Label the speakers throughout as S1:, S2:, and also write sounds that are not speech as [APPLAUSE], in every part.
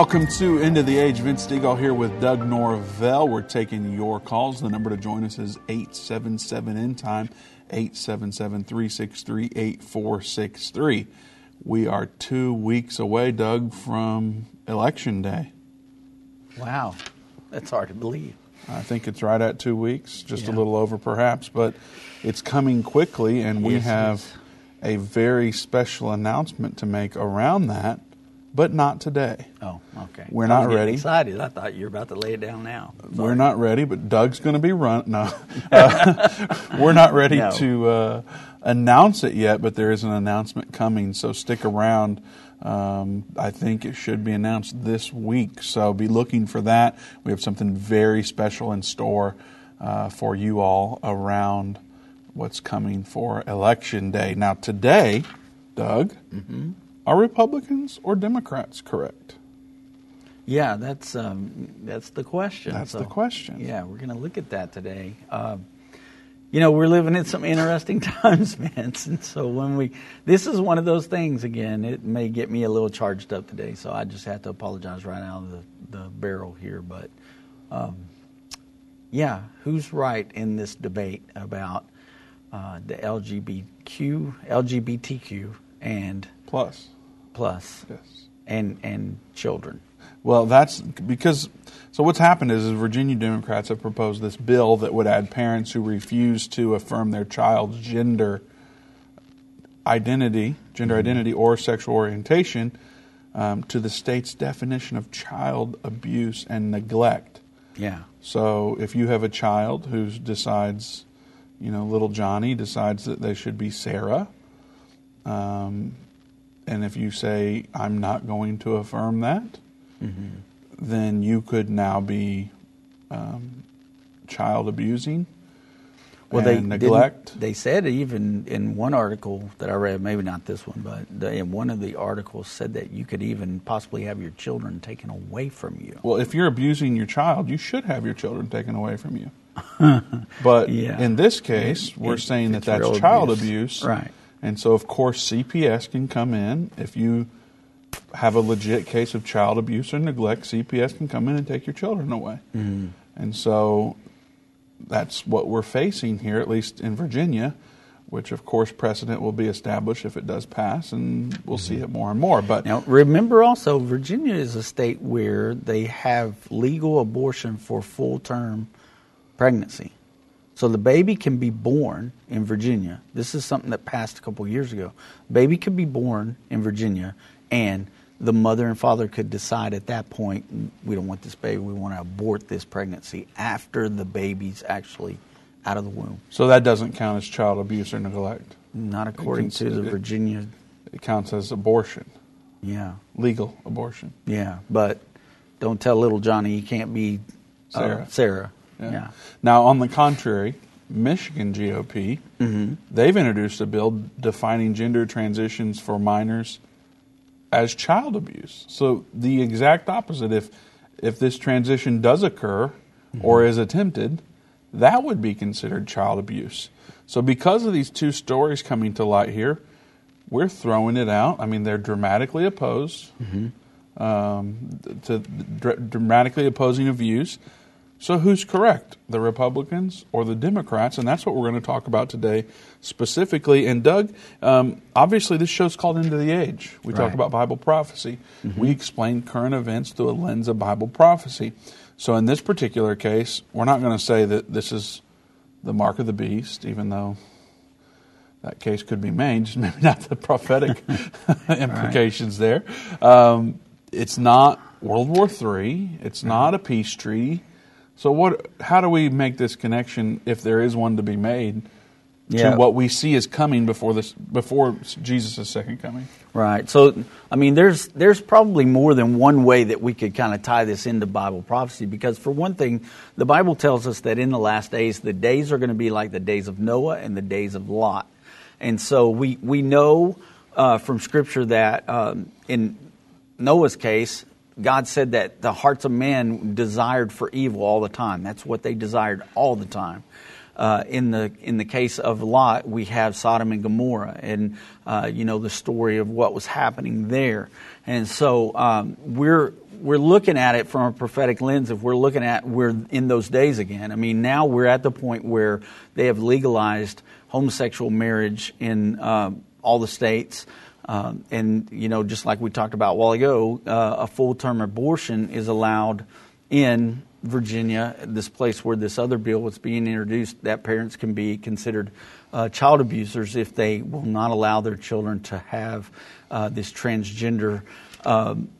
S1: Welcome to End of the Age. Vince Stegall here with Doug Norvell. We're taking your calls. The number to join us is 877 End Time, 877 363 8463. We are two weeks away, Doug, from Election Day.
S2: Wow, that's hard to believe.
S1: I think it's right at two weeks, just a little over perhaps, but it's coming quickly, and we
S2: Yes,
S1: have
S2: is.
S1: a very special announcement to make around that, but not today.
S2: Oh, okay.
S1: We're not ready.
S2: Excited. I thought you were about to lay it down now.
S1: We're not ready, but Doug's going to be run. No, [LAUGHS] Uh, [LAUGHS] we're not ready
S2: No.
S1: to uh, announce it yet, but there is an announcement coming. So stick around. Um, I think it should be announced this week. So be looking for that. We have something very special in store uh, for you all around what's coming for Election Day. Now, today, Doug,
S2: Mm-hmm.
S1: Are Republicans or Democrats correct?
S2: Yeah, that's um, that's the question.
S1: That's
S2: So,
S1: the question.
S2: Yeah, we're going to look at that today. Um, you know, we're living in some interesting [LAUGHS] times, Vince, [LAUGHS] and so when we, this is one of those things. Again, it may get me a little charged up today, so I just have to apologize right out of the, the barrel here. But, um, yeah, who's right in this debate about uh, the LGBTQ, LGBTQ, and
S1: Plus,
S2: plus,
S1: yes.
S2: and and children?
S1: Well, that's because. So what's happened is, is Virginia Democrats have proposed this bill that would add parents who refuse to affirm their child's gender identity, gender identity, or sexual orientation um, to the state's definition of child abuse and neglect.
S2: Yeah.
S1: So if you have a child who decides, you know, little Johnny decides that they should be Sarah, um, and if you say, I'm not going to affirm that, then you could now be um, child abusing
S2: Well, they
S1: neglect.
S2: They said even in one article that I read, maybe not this one, but they, in one of the articles said that you could even possibly have your children taken away from you.
S1: Well, if you're abusing your child, you should have your children taken away from you. [LAUGHS] but
S2: Yeah.
S1: in this case, we're
S2: It-
S1: saying that that's child
S2: abuse.
S1: abuse.
S2: Right.
S1: And so, of course, CPS can come in. If you have a legit case of child abuse or neglect, CPS can come in and take your children away.
S2: Mm-hmm.
S1: And so that's what we're facing here, at least in Virginia, which, of course, precedent will be established if it does pass, and we'll see it more and more. But
S2: Now, remember also, Virginia is a state where they have legal abortion for full term pregnancy. So the baby can be born in Virginia. This is something that passed a couple years ago. Baby could be born in Virginia, and the mother and father could decide at that point, we don't want this baby, we want to abort this pregnancy after the baby's actually out of the womb.
S1: so that doesn't count as child abuse or neglect.
S2: Not according to the Virginia.
S1: It counts as abortion,
S2: Yeah.
S1: legal abortion.
S2: Yeah, but don't tell little Johnny he can't be uh,
S1: Sarah. Yeah.
S2: Yeah.
S1: Now, on the contrary, Michigan GOP,
S2: Mm-hmm.
S1: they've introduced a bill defining gender transitions for minors as child abuse. So the exact opposite. If if this transition does occur
S2: Mm-hmm.
S1: or is attempted, that would be considered child abuse. So because of these two stories coming to light here, we're throwing it out. I mean, they're dramatically opposed
S2: Mm-hmm.
S1: um, to dr- dramatically opposing of views. So who's correct, the Republicans or the Democrats? And that's what we're going to talk about today specifically. And Doug, um, obviously this show's called End of the Age. We talk about Bible prophecy. We explain current events through a lens of Bible prophecy. So in this particular case, we're not going to say that this is the mark of the beast, even though that case could be made, just [LAUGHS] maybe not the prophetic [LAUGHS] [LAUGHS] implications there. Um, it's not World War III. It's not a peace treaty. So what? How do we make this connection, if there is one to be made,
S2: Yeah.
S1: to what we see is coming before this, before Jesus' second coming?
S2: Right. So, I mean, there's there's probably more than one way that we could kind of tie this into Bible prophecy. Because for one thing, the Bible tells us that in the last days, the days are going to be like the days of Noah and the days of Lot. And so we we know uh, from Scripture that um, in Noah's case, God said that the hearts of men desired for evil all the time. That's what they desired all the time. uh, in the in the case of Lot, we have Sodom and Gomorrah, and uh, you know the story of what was happening there. And so um, we're we're looking at it from a prophetic lens. If we're looking at we're in those days again. I mean, now we're at the point where they have legalized homosexual marriage in uh, all the states. Um, and you know, just like we talked about a while ago, uh, a full-term abortion is allowed in Virginia, this place where this other bill was being introduced, that parents can be considered uh, child abusers if they will not allow their children to have uh, this transgender. Um,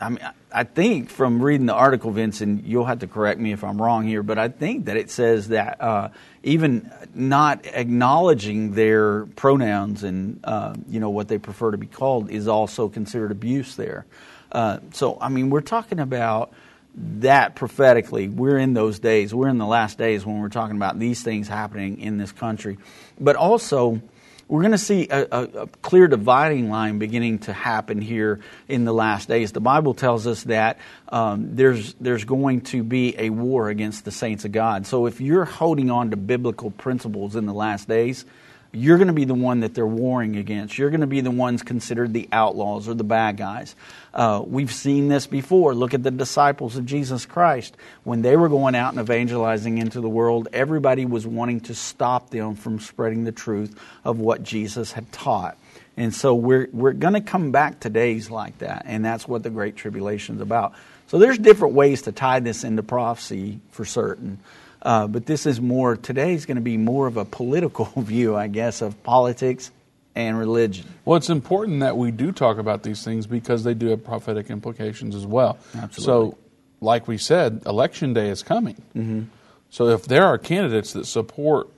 S2: I mean, I think from reading the article, Vincent, you'll have to correct me if I'm wrong here, but I think that it says that uh, even not acknowledging their pronouns and uh, you know what they prefer to be called is also considered abuse there. Uh, so, I mean, we're talking about that prophetically. We're in those days. We're in the last days when we're talking about these things happening in this country. But also, we're going to see a, a, a, clear dividing line beginning to happen here in the last days. The Bible tells us that um, there's there's going to be a war against the saints of God. So if you're holding on to biblical principles in the last days, you're going to be the one that they're warring against. You're going to be the ones considered the outlaws or the bad guys. Uh, we've seen this before. Look at the disciples of Jesus Christ. When they were going out and evangelizing into the world, everybody was wanting to stop them from spreading the truth of what Jesus had taught. And so we're, we're going to come back to days like that, and that's what the Great Tribulation is about. So there's different ways to tie this into prophecy for certain. Uh, but this is more, today is going to be more of a political [LAUGHS] view, I guess, of politics and religion.
S1: Well, it's important that we do talk about these things because they do have prophetic implications as well.
S2: Absolutely.
S1: So, like we said, election day is coming.
S2: Mm-hmm.
S1: So, if there are candidates that support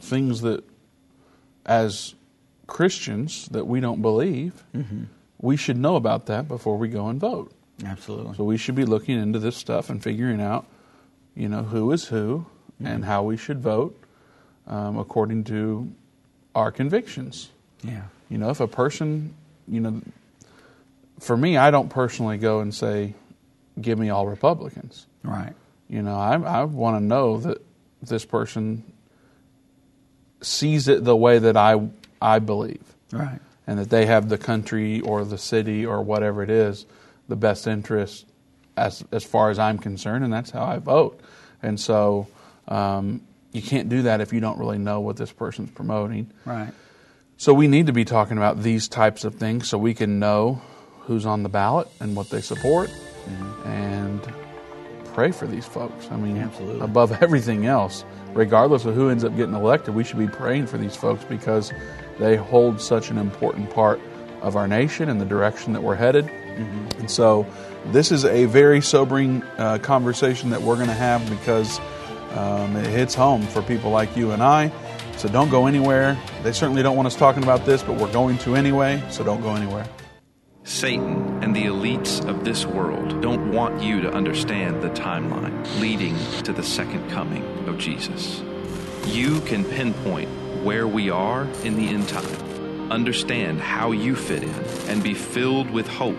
S1: things that, as Christians, that we don't believe,
S2: mm-hmm.
S1: we should know about that before we go and vote.
S2: Absolutely.
S1: So, we should be looking into this stuff and figuring out you know, who is who mm-hmm. and how we should vote um, according to our convictions.
S2: Yeah.
S1: You know, if a person, you know, for me, I don't personally go and say, give me all Republicans.
S2: Right.
S1: You know, I, I want to know that this person sees it the way that I, I believe.
S2: Right.
S1: And that they have the country or the city or whatever it is, the best interest as as far as I'm concerned, and that's how I vote. And so um, you can't do that if you don't really know what this person's promoting.
S2: Right.
S1: So we need to be talking about these types of things so we can know who's on the ballot and what they support,
S2: mm-hmm.
S1: and pray for these folks. I mean,
S2: Absolutely.
S1: above everything else, regardless of who ends up getting elected, we should be praying for these folks because they hold such an important part of our nation and the direction that we're headed.
S2: Mm-hmm.
S1: And so this is a very sobering uh, conversation that we're going to have because um, it hits home for people like you and I. So don't go anywhere. They certainly don't want us talking about this, but we're going to anyway, so don't go anywhere.
S3: Satan and the elites of this world don't want you to understand the timeline leading to the second coming of Jesus. You can pinpoint where we are in the end time, understand how you fit in, and be filled with hope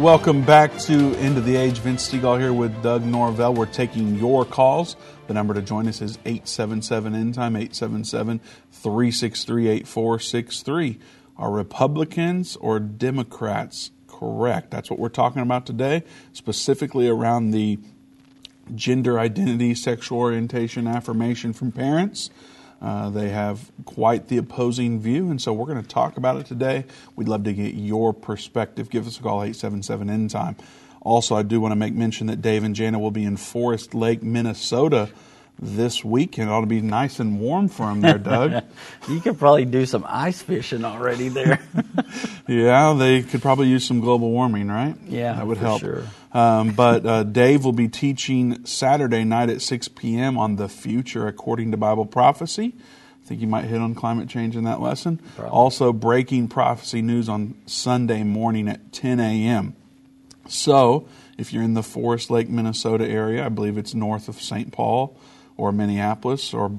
S1: Welcome back to End of the Age. Vince Stegall here with Doug Norvell. We're taking your calls. The number to join us is 877 End Time, 877 363 8463. Are Republicans or Democrats correct? That's what we're talking about today, specifically around the gender identity, sexual orientation affirmation from parents. Uh, they have quite the opposing view, and so we're going to talk about it today. We'd love to get your perspective. Give us a call, 877 End Time. Also, I do want to make mention that Dave and Jana will be in Forest Lake, Minnesota this weekend. It ought to be nice and warm for them there, Doug. [LAUGHS]
S2: you could probably do some ice fishing already there. [LAUGHS]
S1: yeah, they could probably use some global warming, right?
S2: Yeah,
S1: that would help.
S2: Sure.
S1: Um, but uh, Dave will be teaching Saturday night at 6 p.m. on the future according to Bible prophecy. I think you might hit on climate change in that lesson.
S2: Probably.
S1: Also, breaking prophecy news on Sunday morning at 10 a.m. So, if you're in the Forest Lake, Minnesota area, I believe it's north of St. Paul or Minneapolis or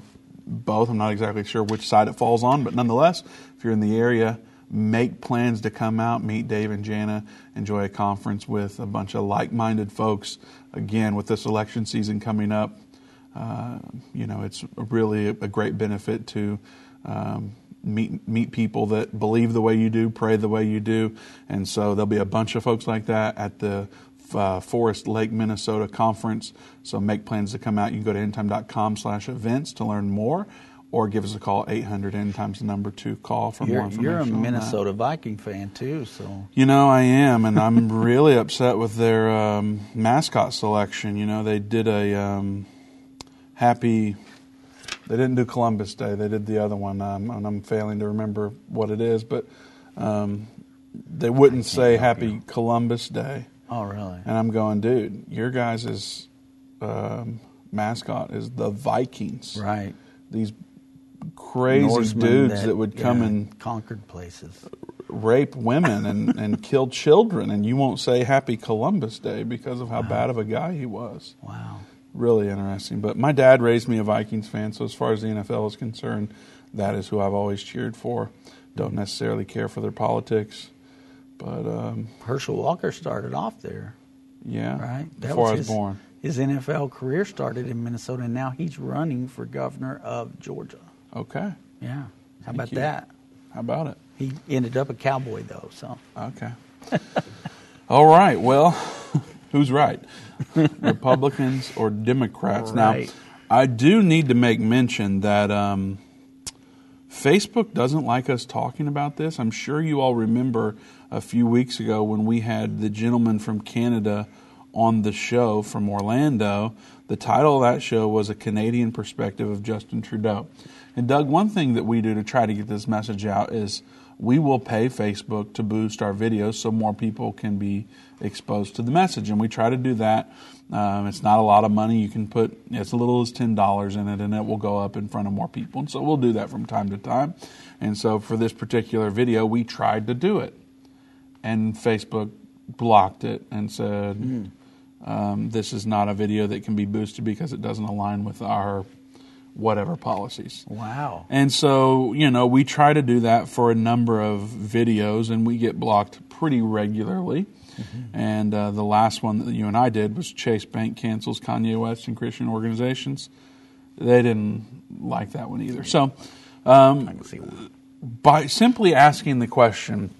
S1: both. I'm not exactly sure which side it falls on, but nonetheless, if you're in the area, make plans to come out, meet Dave and Jana, enjoy a conference with a bunch of like minded folks. Again, with this election season coming up, uh, you know, it's really a great benefit to. Um, meet meet people that believe the way you do, pray the way you do, and so there'll be a bunch of folks like that at the uh, Forest Lake, Minnesota conference. So make plans to come out. You can go to endtime.com slash events to learn more or give us a call 800 end times the number two call for
S2: you're,
S1: more information.
S2: You're a Minnesota. Viking fan too, so
S1: you know I am, and I'm [LAUGHS] really upset with their um, mascot selection. You know they did a um, happy. They didn't do Columbus Day. They did the other one, um, and I'm failing to remember what it is. But um, they wouldn't say Happy
S2: you.
S1: Columbus Day.
S2: Oh, really?
S1: And I'm going, dude, your guys' um, mascot is the Vikings.
S2: Right.
S1: These crazy
S2: Norsemen
S1: dudes that, would come
S2: yeah,
S1: and
S2: conquered places.
S1: rape women and, and kill children, and you won't say Happy Columbus Day because of how bad of a guy he was.
S2: Wow.
S1: Really interesting. But my dad raised me a Vikings fan, so as far as the NFL is concerned, that is who I've always cheered for. Don't necessarily care for their politics, but um,
S2: Herschel Walker started off there,
S1: yeah,
S2: right? That
S1: before I was
S2: his,
S1: born.
S2: His NFL career started in Minnesota, and now he's running for governor of Georgia.
S1: Okay.
S2: Yeah. How
S1: Thank
S2: about
S1: you.
S2: that?
S1: How about it?
S2: He ended up a cowboy, though, so.
S1: Okay. [LAUGHS] All right. Well, [LAUGHS] who's right? [LAUGHS] Republicans or Democrats?
S2: Right.
S1: Now, I do need to make mention that um, Facebook doesn't like us talking about this. I'm sure you all remember a few weeks ago when we had the gentleman from Canada on the show from Orlando. The title of that show was A Canadian Perspective of Justin Trudeau. And Doug, one thing that we do to try to get this message out is we will pay Facebook to boost our videos so more people can be exposed to the message. And we try to do that. Um, it's not a lot of money. You can put as little as ten dollars in it, and it will go up in front of more people. And so we'll do that from time to time. And so for this particular video, we tried to do it, and Facebook blocked it and said, um, "This is not a video that can be boosted because it doesn't align with our whatever policies."
S2: Wow.
S1: And so, you know, we try to do that for a number of videos, and we get blocked pretty regularly. And uh, the last one that you and I did was Chase Bank cancels Kanye West and Christian organizations. They didn't like that one either. So, um,
S2: I can see
S1: by simply asking the question,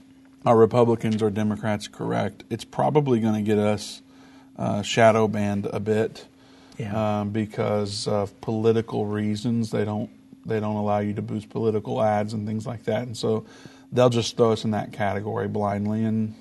S1: are Republicans or Democrats correct? It's probably going to get us uh, shadow banned a bit
S2: Yeah.
S1: um, because of political reasons. They don't they don't allow you to boost political ads and things like that, and so they'll just throw us in that category blindly. And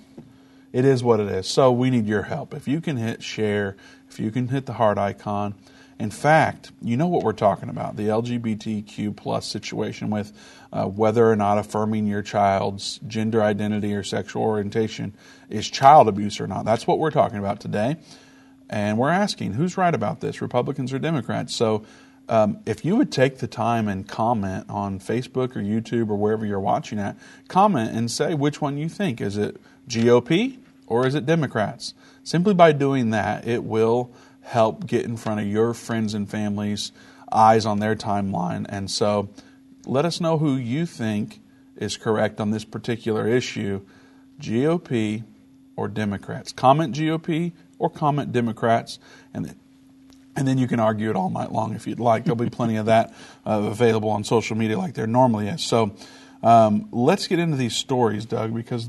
S1: it is what it is. So we need your help. If you can hit share, if you can hit the heart icon. In fact, you know what we're talking about the LGBTQ plus situation with uh, whether or not affirming your child's gender identity or sexual orientation is child abuse or not. That's what we're talking about today. and we're asking who's right about this, Republicans or Democrats. So um, if you would take the time and comment on Facebook or YouTube or wherever you're watching at, comment and say which one you think. Is it GOP or is it Democrats? Simply by doing that, it will help get in front of your friends and families' eyes on their timeline. And so let us know who you think is correct on this particular issue GOP or Democrats. Comment GOP or comment Democrats, and and then you can argue it all night long if you'd like. There'll be [LAUGHS] plenty of that uh, available on social media like there normally is. So um, let's get into these stories, Doug, because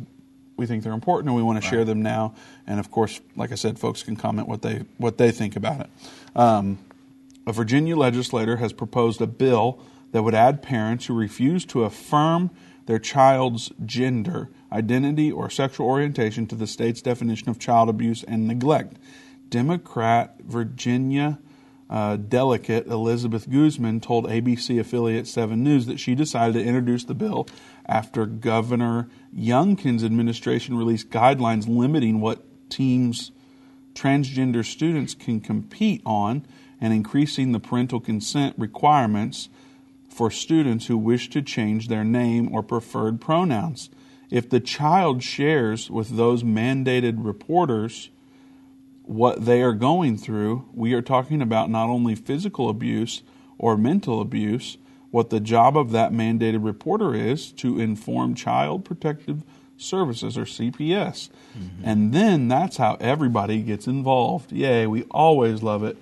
S1: we think they're important and we want to share them now. And of course, like I said, folks can comment what they what they think about it. Um, a Virginia legislator has proposed a bill that would add parents who refuse to affirm their child's gender, identity, or sexual orientation to the state's definition of child abuse and neglect. Democrat Virginia uh, delegate Elizabeth Guzman told ABC affiliate 7 News that she decided to introduce the bill after Governor Youngkin's administration released guidelines limiting what teams transgender students can compete on and increasing the parental consent requirements for students who wish to change their name or preferred pronouns. If the child shares with those mandated reporters what they are going through, we are talking about not only physical abuse or mental abuse, what the job of that mandated reporter is to inform Child Protective Services or CPS. Mm-hmm. And then that's how everybody gets involved. Yay, we always love it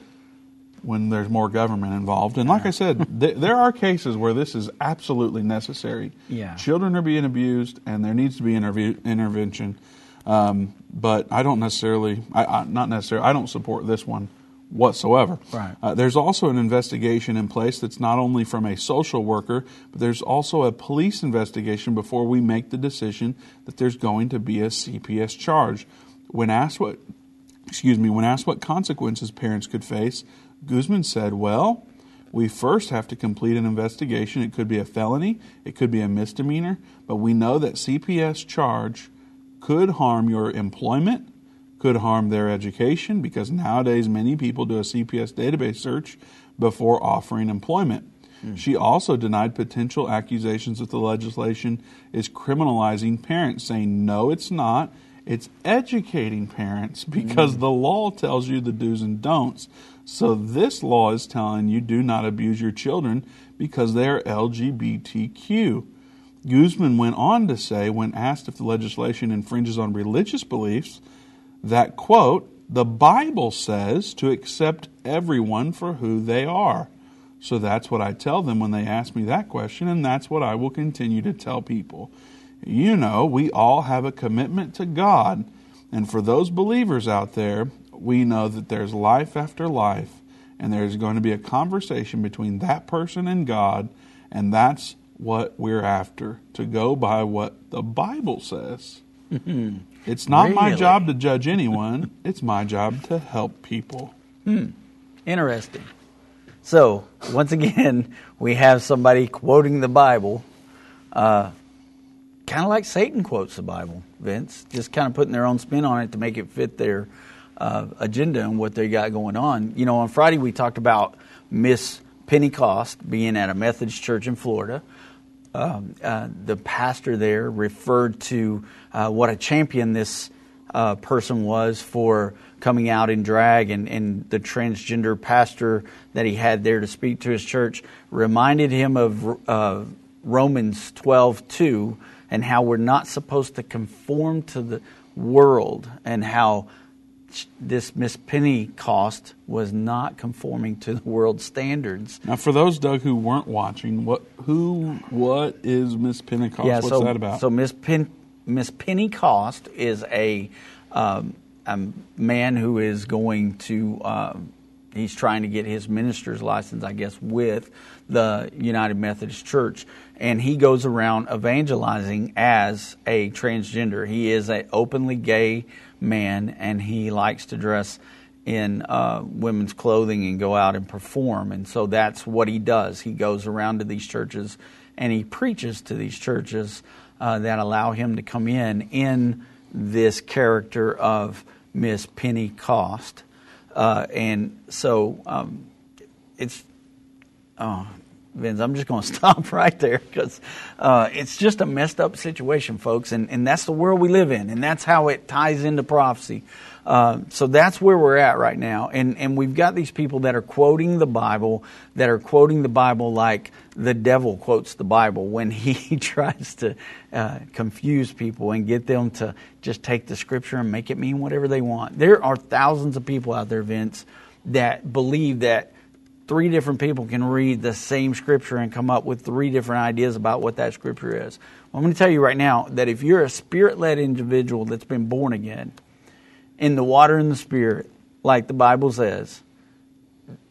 S1: when there's more government involved. And like I said, [LAUGHS] th- there are cases where this is absolutely necessary.
S2: Yeah.
S1: Children are being abused, and there needs to be interview- intervention. Um, but I don't necessarily, I, I, not necessarily, I don't support this one whatsoever.
S2: Right.
S1: Uh, there's also an investigation in place that's not only from a social worker, but there's also a police investigation before we make the decision that there's going to be a CPS charge. When asked what, excuse me, when asked what consequences parents could face, Guzman said, "Well." We first have to complete an investigation. It could be a felony, it could be a misdemeanor, but we know that CPS charge could harm your employment, could harm their education, because nowadays many people do a CPS database search before offering employment. Mm. She also denied potential accusations that the legislation is criminalizing parents, saying, no, it's not. It's educating parents [LAUGHS] because mm. the law tells you the do's and don'ts. So this law is telling you do not abuse your children because they are LGBTQ. Guzman went on to say, when asked if the legislation infringes on religious beliefs, that, quote, the Bible says to accept everyone for who they are. So that's what I tell them when they ask me that question, and that's what I will continue to tell people. You know, we all have a commitment to God, and for those believers out there, we know that there's life after life, and there's going to be a conversation between that person and God, and that's what we're after, to go by what the Bible says. it's not really? my job to judge anyone, it's my job to help people.
S2: Hmm. Interesting. So, once again, we have somebody quoting the Bible, uh, kind of like Satan quotes the Bible, Vince, just kind of putting their own spin on it to make it fit their uh, agenda and what they got going on. You know, on Friday we talked about Miss Pentecost being at a Methodist church in Florida um, uh, the pastor there referred to uh, what a champion this uh, person was for coming out in drag, and, and, the transgender pastor that he had there to speak to his church reminded him of uh, Romans 12 2 and how we're not supposed to conform to the world and how this Miss Pentecost was not conforming to the world standards.
S1: Now, for those Doug who weren't watching, what who what is Miss Pentecost?
S2: Yeah,
S1: What's
S2: so,
S1: that about?
S2: So Miss Pen, Miss Pentecost is a, um, a man who is going to. Um, he's trying to get his minister's license, I guess, with the United Methodist Church, and he goes around evangelizing as a transgender. He is an openly gay man, and he likes to dress in uh, women's clothing and go out and perform. And so that's what he does. He goes around to these churches and he preaches to these churches uh, that allow him to come in in this character of Miss Pentecost. Uh, and so um, it's, oh, Vince, I'm just going [LAUGHS] to stop right there because uh, it's just a messed up situation, folks, and, and that's the world we live in, and that's how it ties into prophecy. Uh, so that's where we're at right now, and and we've got these people that are quoting the Bible, that are quoting the Bible like the devil quotes the Bible when [LAUGHS] he tries to uh, confuse people and get them to just take the Scripture and make it mean whatever they want. There are thousands of people out there, Vince, that believe that three different people can read the same scripture and come up with three different ideas about what that scripture is. Well, I'm going to tell you right now that if you're a spirit led individual that's been born again in the water and the spirit, like the Bible says,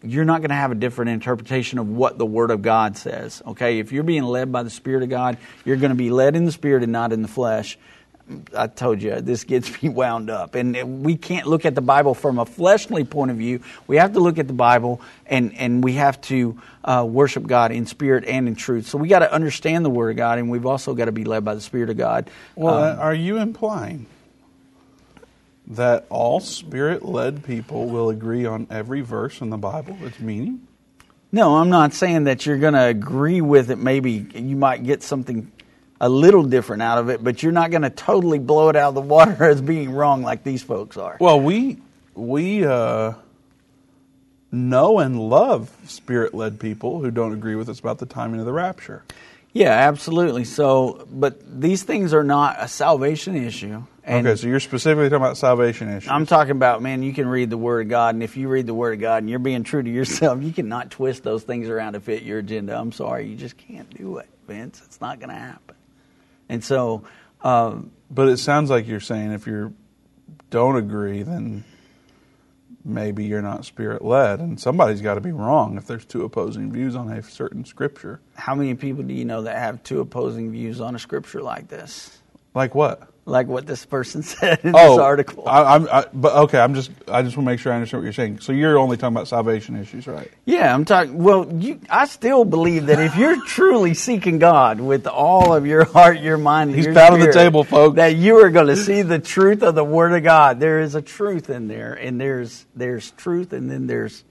S2: you're not going to have a different interpretation of what the Word of God says. Okay? If you're being led by the Spirit of God, you're going to be led in the Spirit and not in the flesh. I told you, this gets [LAUGHS] me wound up. And we can't look at the Bible from a fleshly point of view. We have to look at the Bible and, and we have to uh, worship God in spirit and in truth. So we got to understand the Word of God and we've also got to be led by the Spirit of God.
S1: Well, um, are you implying that all spirit led people will agree on every verse in the Bible, its meaning?
S2: No, I'm not saying that you're going to agree with it. Maybe you might get something a little different out of it, but you're not going to totally blow it out of the water [LAUGHS] as being wrong like these folks are.
S1: Well, we we uh, know and love spirit-led people who don't agree with us about the timing of the rapture.
S2: Yeah, absolutely. So, but these things are not a salvation issue.
S1: okay, so you're specifically talking about salvation issues.
S2: I'm talking about, man, you can read the Word of God, and if you read the Word of God and you're being true to yourself, you cannot twist those things around to fit your agenda. I'm sorry, you just can't do it, Vince. It's not going to happen. And so, um,
S1: but it sounds like you're saying if you don't agree, then maybe you're not spirit led, and somebody's got to be wrong if there's two opposing views on a certain scripture.
S2: How many people do you know that have two opposing views on a scripture like this?
S1: Like what?
S2: Like what this person [LAUGHS] said in
S1: oh,
S2: this article.
S1: I, am but okay. I'm just. I just want to make sure I understand what you're saying. So you're only talking about salvation issues, right?
S2: Yeah, I'm talking. Well, you, I still believe that if you're [LAUGHS] truly seeking God with all of your heart, your mind,
S1: He's
S2: your
S1: pounding the table, folks.
S2: That you are going to see the truth of the Word of God. There is a truth in there, and there's there's truth, and then there's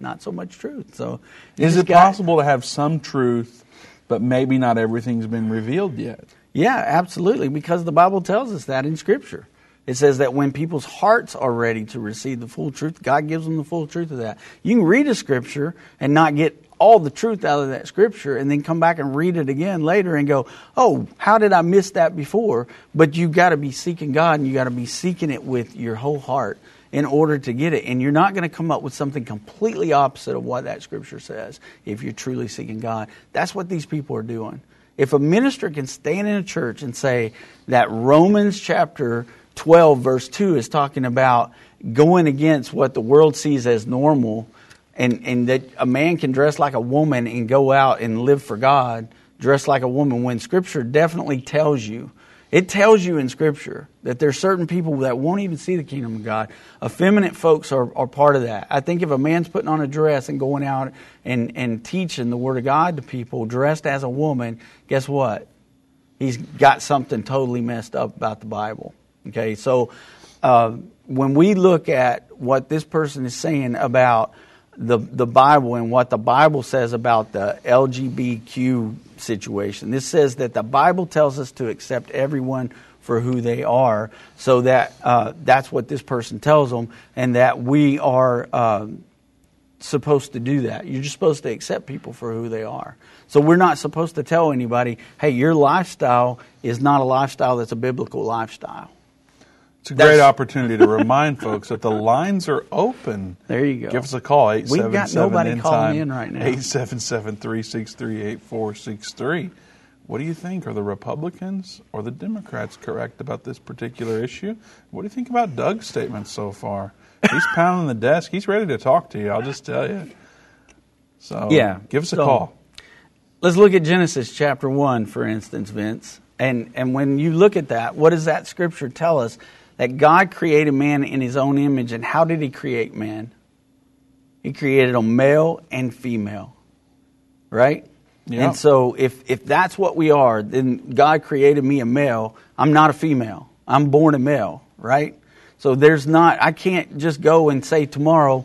S2: not so much truth. So,
S1: is it got, possible to have some truth, but maybe not everything's been revealed yet?
S2: Yeah, absolutely, because the Bible tells us that in Scripture. It says that when people's hearts are ready to receive the full truth, God gives them the full truth of that. You can read a Scripture and not get all the truth out of that Scripture and then come back and read it again later and go, oh, how did I miss that before? But you've got to be seeking God and you've got to be seeking it with your whole heart in order to get it. And you're not going to come up with something completely opposite of what that Scripture says if you're truly seeking God. That's what these people are doing. If a minister can stand in a church and say that Romans chapter 12, verse 2 is talking about going against what the world sees as normal, and, and that a man can dress like a woman and go out and live for God, dress like a woman, when Scripture definitely tells you it tells you in Scripture that there's certain people that won't even see the kingdom of God. Effeminate folks are, are part of that. I think if a man's putting on a dress and going out and, and teaching the Word of God to people dressed as a woman, guess what? He's got something totally messed up about the Bible. Okay, so uh, when we look at what this person is saying about the, the Bible and what the Bible says about the LGBTQ situation. This says that the Bible tells us to accept everyone for who they are, so that uh, that's what this person tells them, and that we are um, supposed to do that. You're just supposed to accept people for who they are. So we're not supposed to tell anybody, hey, your lifestyle is not a lifestyle that's a biblical lifestyle.
S1: It's a great opportunity to remind [LAUGHS] folks that the lines are open.
S2: There you go.
S1: Give us a call,
S2: 877 We've got nobody calling in right now.
S1: 877 363 8463. What do you think? Are the Republicans or the Democrats correct about this particular issue? What do you think about Doug's statements so far? He's [LAUGHS] pounding the desk. He's ready to talk to you, I'll just tell you. So, yeah. give us a so, call.
S2: Let's look at Genesis chapter 1, for instance, Vince. And, and when you look at that, what does that scripture tell us? That God created man in his own image. And how did he create man? He created a male and female. Right? Yep. And so if, if that's what we are, then God created me a male. I'm not a female. I'm born a male, right? So there's not, I can't just go and say tomorrow,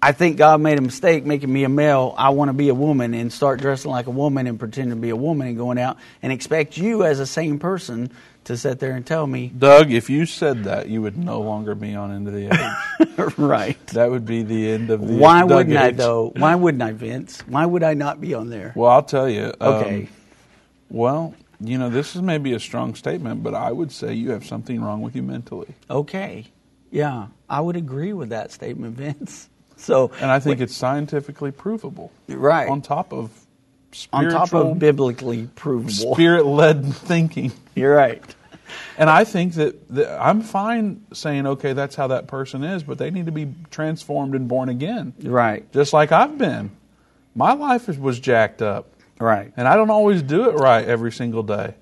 S2: I think God made a mistake making me a male. I want to be a woman and start dressing like a woman and pretend to be a woman and going out and expect you as a same person to sit there and tell me,
S1: Doug, if you said that, you would no longer be on End of the Age. [LAUGHS]
S2: right.
S1: that would be the end of the
S2: Why
S1: Doug
S2: wouldn't I
S1: age.
S2: though? Why wouldn't I, Vince? Why would I not be on there?
S1: Well, I'll tell you. um,
S2: Okay.
S1: well, you know, this is maybe a strong statement, but I would say you have something wrong with you mentally.
S2: Okay. Yeah, I would agree with that statement, [LAUGHS] Vince. So,
S1: And I think it's scientifically provable.
S2: right
S1: On top of
S2: on top of biblically provable.
S1: spirit-led thinking.
S2: You're right.
S1: And I think that, that I'm fine saying, okay, that's how that person is, but they need to be transformed and born again,
S2: Right.
S1: just like I've been. My life was jacked up,
S2: Right.
S1: and I don't always do it right every single day.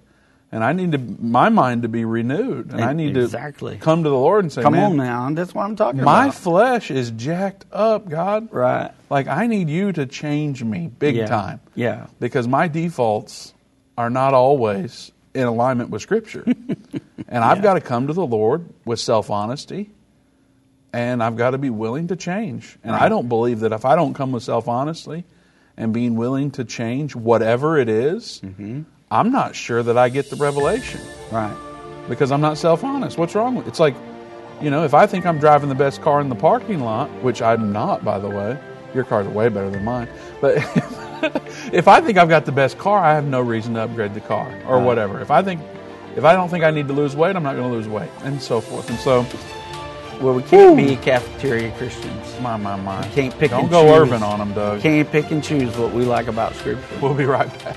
S1: And I need to my mind to be renewed, and I need
S2: Exactly.
S1: to come to the Lord and say,
S2: Come
S1: "Man,
S2: on now. That's what I'm talking
S1: my
S2: about.
S1: My flesh is jacked up, God.
S2: right.
S1: Like I need you to change me big
S2: Yeah.
S1: time."
S2: Yeah.
S1: because my defaults are not always in alignment with Scripture. [LAUGHS] and I've got to come to the Lord with self honesty, and I've got to be willing to change. And I don't believe that if I don't come with self honesty and being willing to change whatever it is, mm-hmm. I'm not sure that I get the revelation
S2: Right.
S1: because I'm not self honest. What's wrong with It's like, you know, if I think I'm driving the best car in the parking lot, which I'm not, by the way, your car's way better than mine. But [LAUGHS] if I think I've got the best car, I have no reason to upgrade the car or whatever. If I think, if I don't think I need to lose weight, I'm not going to lose weight, and so forth. And so,
S2: Well, we can't be cafeteria Christians.
S1: my, my, my.
S2: Can't pick
S1: Don't go
S2: choose.
S1: Irvin on them, Doug.
S2: Can't pick and choose what we like about Scripture.
S1: We'll be right back.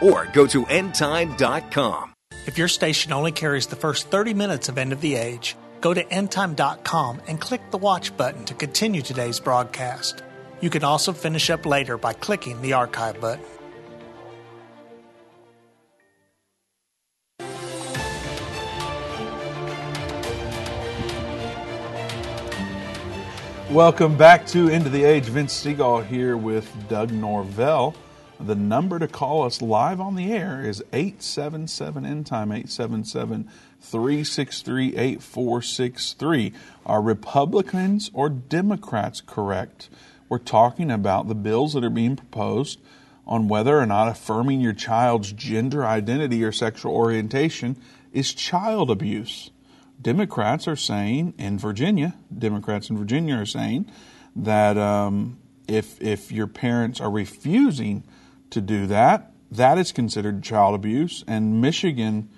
S4: or go to endtime.com.
S5: If your station only carries the first 30 minutes of End of the Age, go to endtime.com and click the watch button to continue today's broadcast. You can also finish up later by clicking the archive button.
S1: Welcome back to End of the Age. Vince Stegall here with Doug Norvell. The number to call us live on the air is 877 end time 877 363 8463. Are Republicans or Democrats correct? We're talking about the bills that are being proposed on whether or not affirming your child's gender identity or sexual orientation is child abuse. Democrats are saying in Virginia, Democrats in Virginia are saying that um, if if your parents are refusing to do that, that is considered child abuse. And Michigan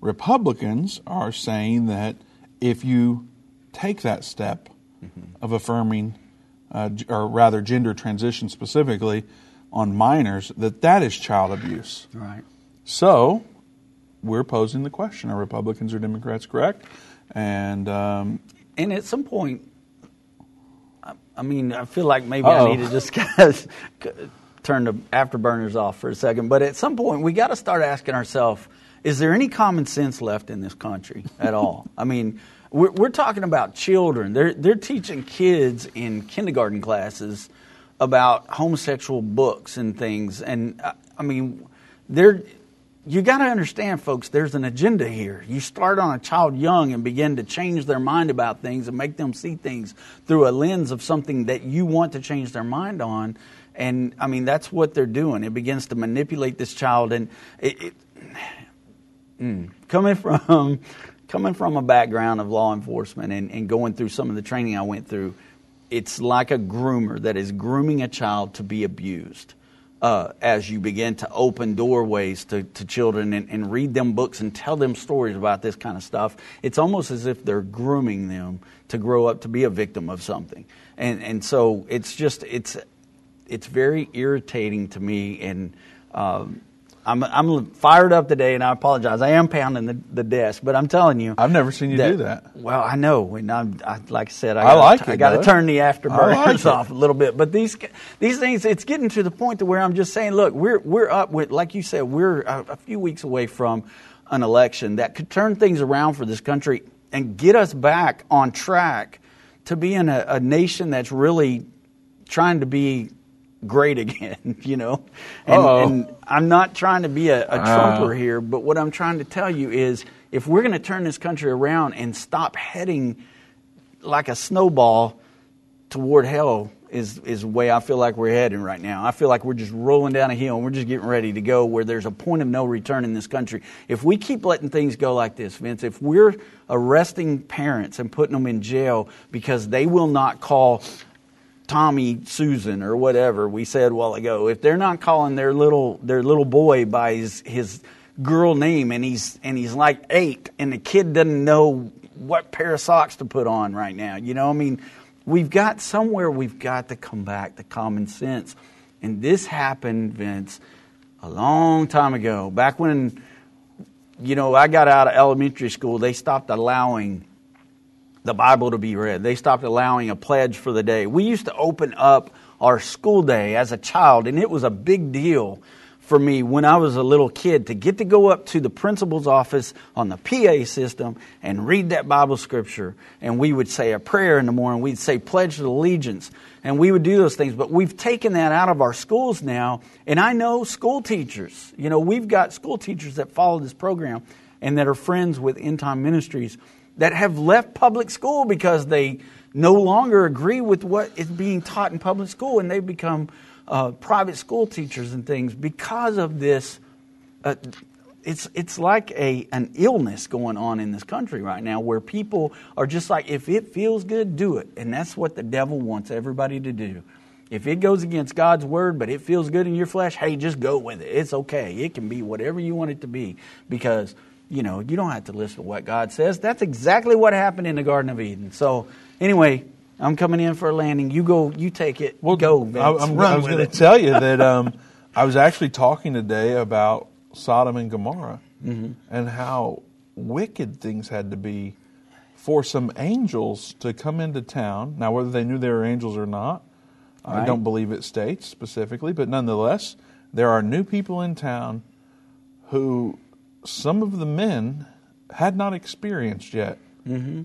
S1: Republicans are saying that if you take that step of affirming, uh, or rather gender transition specifically on minors, that that is child abuse.
S2: Right.
S1: So, we're posing the question: Are Republicans or Democrats correct? And um,
S2: And at some point, I, I mean, I feel like maybe
S1: Uh-oh.
S2: I need to of [LAUGHS] turn the afterburners off for a second. But at some point, we got to start asking ourselves: Is there any common sense left in this country at all? [LAUGHS] I mean, we're, we're talking about children. They're they're teaching kids in kindergarten classes about homosexual books and things, and uh, I mean, they're you got to understand, folks, there's an agenda here. You start on a child young and begin to change their mind about things and make them see things through a lens of something that you want to change their mind on. And I mean, that's what they're doing. It begins to manipulate this child. And it, it mm, coming from [LAUGHS] coming from a background of law enforcement and, and going through some of the training I went through, it's like a groomer that is grooming a child to be abused uh, as you begin to open doorways to, to children and, and, read them books and tell them stories about this kind of stuff, it's almost as if they're grooming them to grow up to be a victim of something. And, and so it's just, it's, it's very irritating to me. And um, I'm, I'm fired up today, and I apologize. I am pounding the, the desk, but I'm telling you,
S1: I've never seen you
S2: that,
S1: do that.
S2: Well, I know, and I'm, I, like I said, I,
S1: I
S2: gotta,
S1: like it.
S2: I got to turn the afterburners
S1: like [LAUGHS]
S2: off a little bit. But these these things, it's getting to the point to where I'm just saying, look, we're we're up with, like you said, we're a, a few weeks away from an election that could turn things around for this country and get us back on track to being a, a nation that's really trying to be great again, [LAUGHS] you know. And, and, I'm not trying to be a, a trumper uh. here, but what I'm trying to tell you is if we're going to turn this country around and stop heading like a snowball toward hell is is the way I feel like we're heading right now. I feel like we're just rolling down a hill and we're just getting ready to go where there's a point of no return in this country. If we keep letting things go like this, Vince, if we're arresting parents and putting them in jail because they will not call Tommy Susan or whatever we said a while ago, if they're not calling their little their little boy by his his girl name and he's and he's like eight and the kid doesn't know what pair of socks to put on right now, you know, I mean, we've got somewhere we've got to come back to common sense. And this happened, Vince, a long time ago. Back when you know, I got out of elementary school, they stopped allowing the Bible to be read. They stopped allowing a pledge for the day. We used to open up our school day as a child, and it was a big deal for me when I was a little kid to get to go up to the principal's office on the PA system and read that Bible scripture. And we would say a prayer in the morning. We'd say Pledge of Allegiance. And we would do those things. But we've taken that out of our schools now. And I know school teachers. You know, we've got school teachers that follow this program and that are friends with End Time Ministries that have left public school because they no longer agree with what is being taught in public school and they've become uh, private school teachers and things because of this. Uh, it's it's like a an illness going on in this country right now where people are just like if it feels good do it. And that's what the devil wants everybody to do. If it goes against God's word but it feels good in your flesh hey just go with it. It's okay. It can be whatever you want it to be because you know, you don't have to listen to what God says. That's exactly what happened in the Garden of Eden. So, anyway, I'm coming in for a landing. You go, you take it. Well, go, Vince. I,
S1: I'm, I was going to tell you that [LAUGHS] um, I was actually talking today about Sodom and Gomorrah mm-hmm. and how wicked things had to be for some angels to come into town. Now, whether they knew they were angels or not, right. I don't believe it states specifically, but nonetheless, there are new people in town who some of the men had not experienced yet mm-hmm.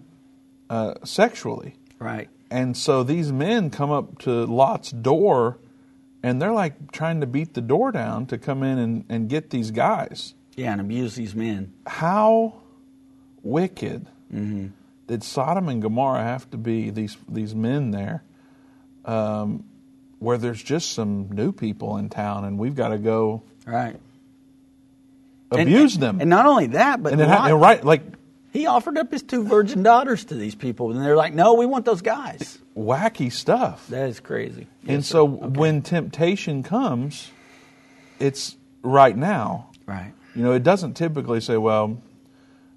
S1: uh, sexually.
S2: Right.
S1: And so these men come up to Lot's door and they're like trying to beat the door down to come in and, and get these guys.
S2: Yeah, and abuse these men.
S1: How wicked mm-hmm. did Sodom and Gomorrah have to be, these, these men there, um, where there's just some new people in town and we've got to go.
S2: Right
S1: abused
S2: and,
S1: them.
S2: And not only that, but
S1: and, Lot, and right, like
S2: he offered up his two virgin daughters to these people, and they're like, "No, we want those guys."
S1: Wacky stuff.
S2: That is crazy.
S1: And yes, so okay. when temptation comes, it's right now.
S2: Right.
S1: You know, it doesn't typically say, "Well,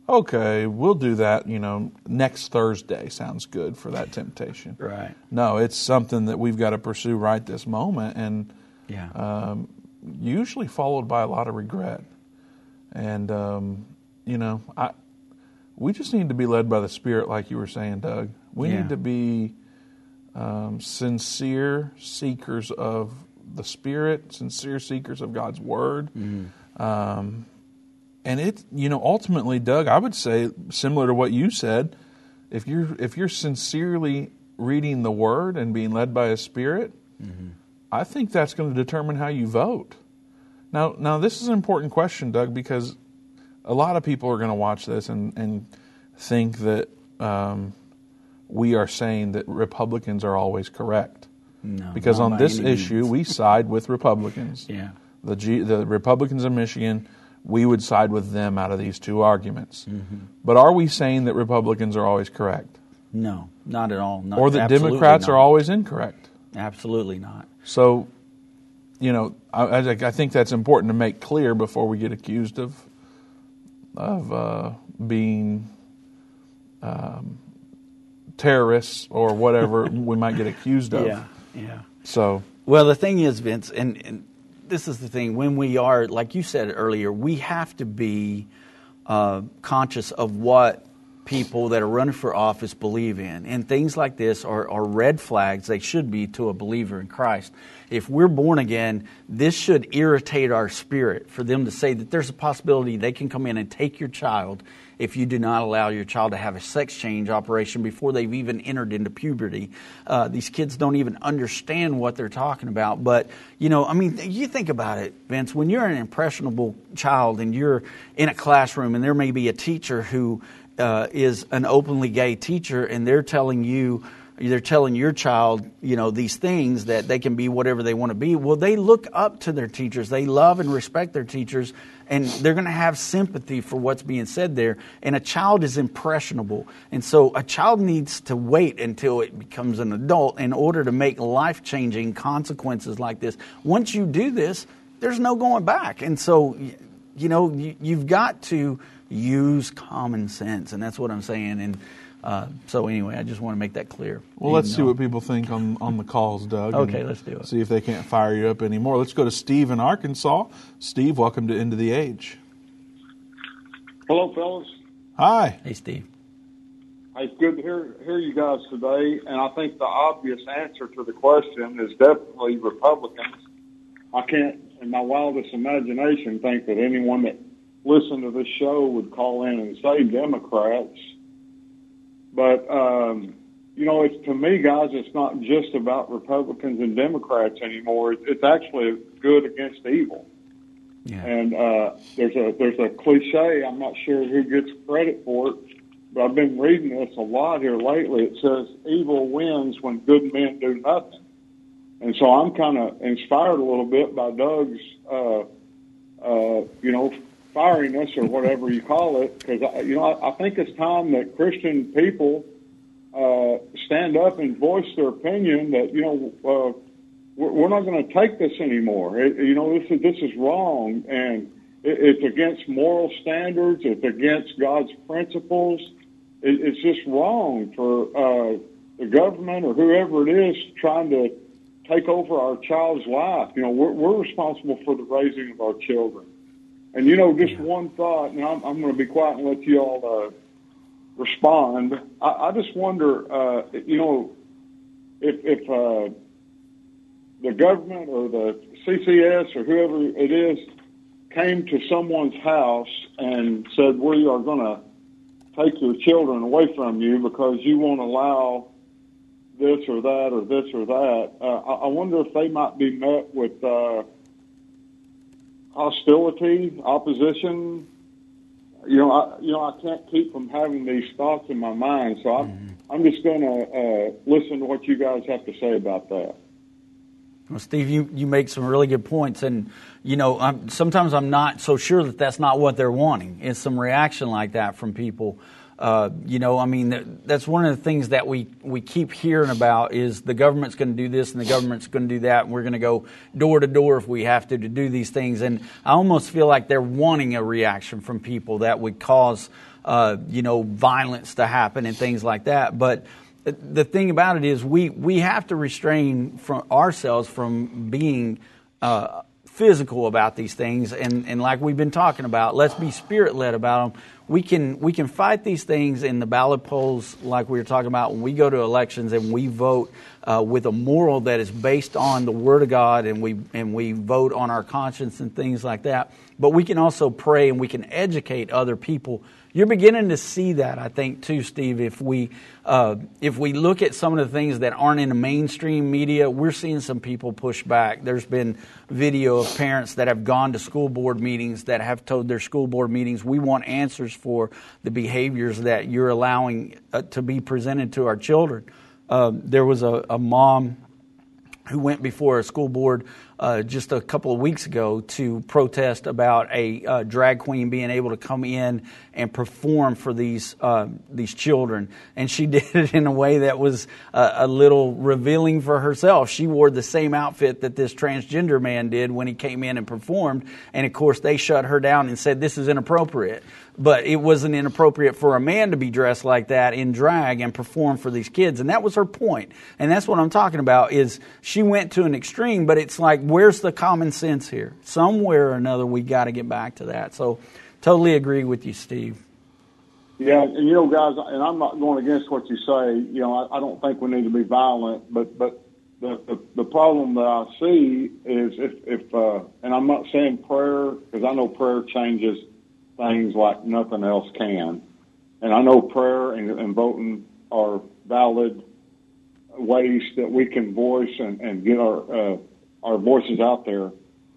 S1: okay, we'll do that." You know, next Thursday sounds good for that temptation.
S2: Right.
S1: No, it's something that we've got to pursue right this moment, and
S2: yeah,
S1: um, usually followed by a lot of regret. And um, you know, I we just need to be led by the Spirit, like you were saying, Doug. We yeah. need to be um, sincere seekers of the Spirit, sincere seekers of God's Word. Mm-hmm. Um, and it you know ultimately, Doug, I would say similar to what you said, if you're if you're sincerely reading the Word and being led by a Spirit, mm-hmm. I think that's going to determine how you vote. Now, now this is an important question, Doug, because a lot of people are going to watch this and and think that um, we are saying that Republicans are always correct.
S2: No,
S1: because on this issue,
S2: means.
S1: we side with Republicans. [LAUGHS]
S2: yeah.
S1: The G, the Republicans in Michigan, we would side with them out of these two arguments.
S2: Mm-hmm.
S1: But are we saying that Republicans are always correct?
S2: No, not at all. Not,
S1: or that Democrats
S2: not.
S1: are always incorrect?
S2: Absolutely not.
S1: So, you know, I, I, think that's important to make clear before we get accused of of uh, being um, terrorists or whatever [LAUGHS] we might get accused of.
S2: Yeah, yeah.
S1: So,
S2: well, the thing is, Vince, and, and this is the thing. When we are, like you said earlier, we have to be uh, conscious of what people that are running for office believe in. And things like this are, are red flags. They should be to a believer in Christ. If we're born again, this should irritate our spirit for them to say that there's a possibility they can come in and take your child if you do not allow your child to have a sex change operation before they've even entered into puberty. Uh, these kids don't even understand what they're talking about. But, you know, I mean, you think about it, Vince, when you're an impressionable child and you're in a classroom and there may be a teacher who uh, is an openly gay teacher and they're telling you, they're telling your child, you know, these things that they can be whatever they want to be. Well, they look up to their teachers. They love and respect their teachers, and they're going to have sympathy for what's being said there. And a child is impressionable. And so a child needs to wait until it becomes an adult in order to make life changing consequences like this. Once you do this, there's no going back. And so, you know, you've got to use common sense. And that's what I'm saying. And, uh, so anyway, I just want to make that clear.
S1: Well, let's see what people think on, on the calls, Doug.
S2: Okay, let's do it.
S1: See if they can't fire you up anymore. Let's go to Steve in Arkansas. Steve, welcome to End of the Age.
S6: Hello, fellas.
S1: Hi.
S2: Hey, Steve.
S6: Hey, it's good to hear hear you guys today. And I think the obvious answer to the question is definitely Republicans. I can't, in my wildest imagination, think that anyone that listened to this show would call in and say Democrats but um, you know, it's to me, guys, it's not just about Republicans and Democrats anymore. It's, it's actually good against evil.
S2: Yeah.
S6: And uh, there's a there's a cliche. I'm not sure who gets credit for it, but I've been reading this a lot here lately. It says evil wins when good men do nothing. And so I'm kind of inspired a little bit by Doug's, uh, uh, you know, firiness or whatever you call it, because you know I, I think it's time that Christian people uh, stand up and voice their opinion that you know uh, we're, we're not going to take this anymore. It, you know this is this is wrong and it, it's against moral standards. It's against God's principles. It, it's just wrong for uh, the government or whoever it is trying to take over our child's life. You know we're, we're responsible for the raising of our children. And you know, just one thought, and I'm, I'm going to be quiet and let you all uh, respond. I, I just wonder, uh, you know, if, if uh, the government or the CCS or whoever it is came to someone's house and said, "We are going to take your children away from you because you won't allow." This or that, or this or that. Uh, I, I wonder if they might be met with uh, hostility, opposition. You know, I, you know, I can't keep from having these thoughts in my mind. So I'm, mm-hmm. I'm just going to uh, listen to what you guys have to say about that.
S2: Well, Steve, you, you make some really good points, and you know, I'm, sometimes I'm not so sure that that's not what they're wanting. It's some reaction like that from people uh, you know, I mean, that's one of the things that we, we keep hearing about is the government's going to do this and the government's going to do that, and we're going to go door to door if we have to to do these things. And I almost feel like they're wanting a reaction from people that would cause, uh, you know, violence to happen and things like that. But the thing about it is, we we have to restrain from ourselves from being uh, physical about these things, and, and like we've been talking about, let's be spirit led about them. We can we can fight these things in the ballot polls, like we were talking about when we go to elections and we vote uh, with a moral that is based on the Word of God, and we and we vote on our conscience and things like that. But we can also pray and we can educate other people you're beginning to see that, I think, too, Steve. If we uh, if we look at some of the things that aren't in the mainstream media, we're seeing some people push back. There's been video of parents that have gone to school board meetings that have told their school board meetings, "We want answers for the behaviors that you're allowing uh, to be presented to our children." Uh, there was a, a mom who went before a school board uh, just a couple of weeks ago to protest about a uh, drag queen being able to come in and perform for these uh, these children, and she [LAUGHS] did it in a way that was a little revealing for herself. She wore the same outfit that this transgender man did when he came in and performed, and of course they shut her down and said this is inappropriate. But it wasn't inappropriate for a man to be dressed like that in drag and perform for these kids. And that was her point. And that's what i'm talking about is she went to an extreme but it's like where's the common sense here? Somewhere or another we got to get back to that. So totally agree with you steve.
S6: Yeah and you know guys and i'm not going against what you say you know i, I don't think we need to be violent but but the, the, the problem that I see is if, if uh, and I'm not saying prayer because I know prayer changes things like nothing else can. And I know prayer and, and voting are valid ways that we can voice and, and get our uh, our voices out there.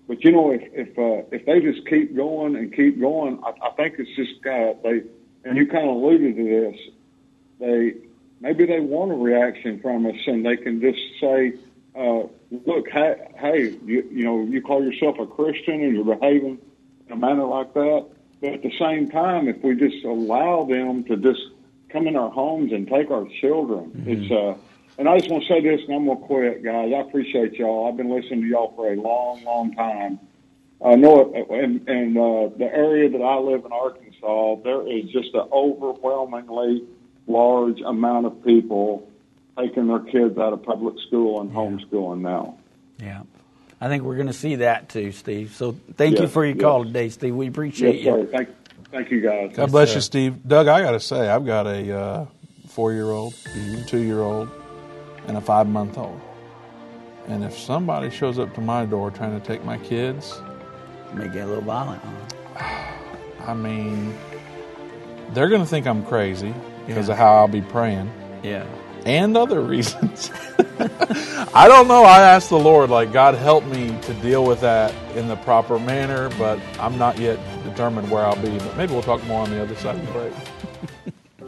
S6: But you know, if if uh, if they just keep going and keep going, I, I think it's just uh, they. And you kind of alluded to this. They maybe they want a reaction from us, and they can just say, uh, "Look, hey, hey, you, you know, you call yourself a Christian and you're behaving in a manner like that. But at the same time, if we just allow them to just come in our homes and take our children, mm-hmm. it's uh. And I just want to say this, and I'm gonna quit, guys. I appreciate y'all. I've been listening to y'all for a long, long time. I know it, and, and uh, the area that I live in, Arkansas, there is just an overwhelmingly large amount of people taking their kids out of public school and yeah. homeschooling now.
S2: Yeah. I think we're going to see that too, Steve. So thank yes, you for your yes. call today, Steve. We appreciate
S6: yes, you. Thank, thank you, guys.
S1: God bless you, Steve. Doug, I got to say, I've got a uh, four-year-old, mm-hmm. two-year-old, and a five-month-old. And if somebody shows up to my door trying to take my kids, it
S2: may get a little violent.
S1: Huh? I mean, they're going to think I'm crazy because yeah. of how I'll be praying.
S2: Yeah
S1: and other [LAUGHS] reasons. I don't know. I asked the Lord, like, God, help me to deal with that in the proper manner, but I'm not yet determined where I'll be. But maybe we'll talk more on the other side of the break.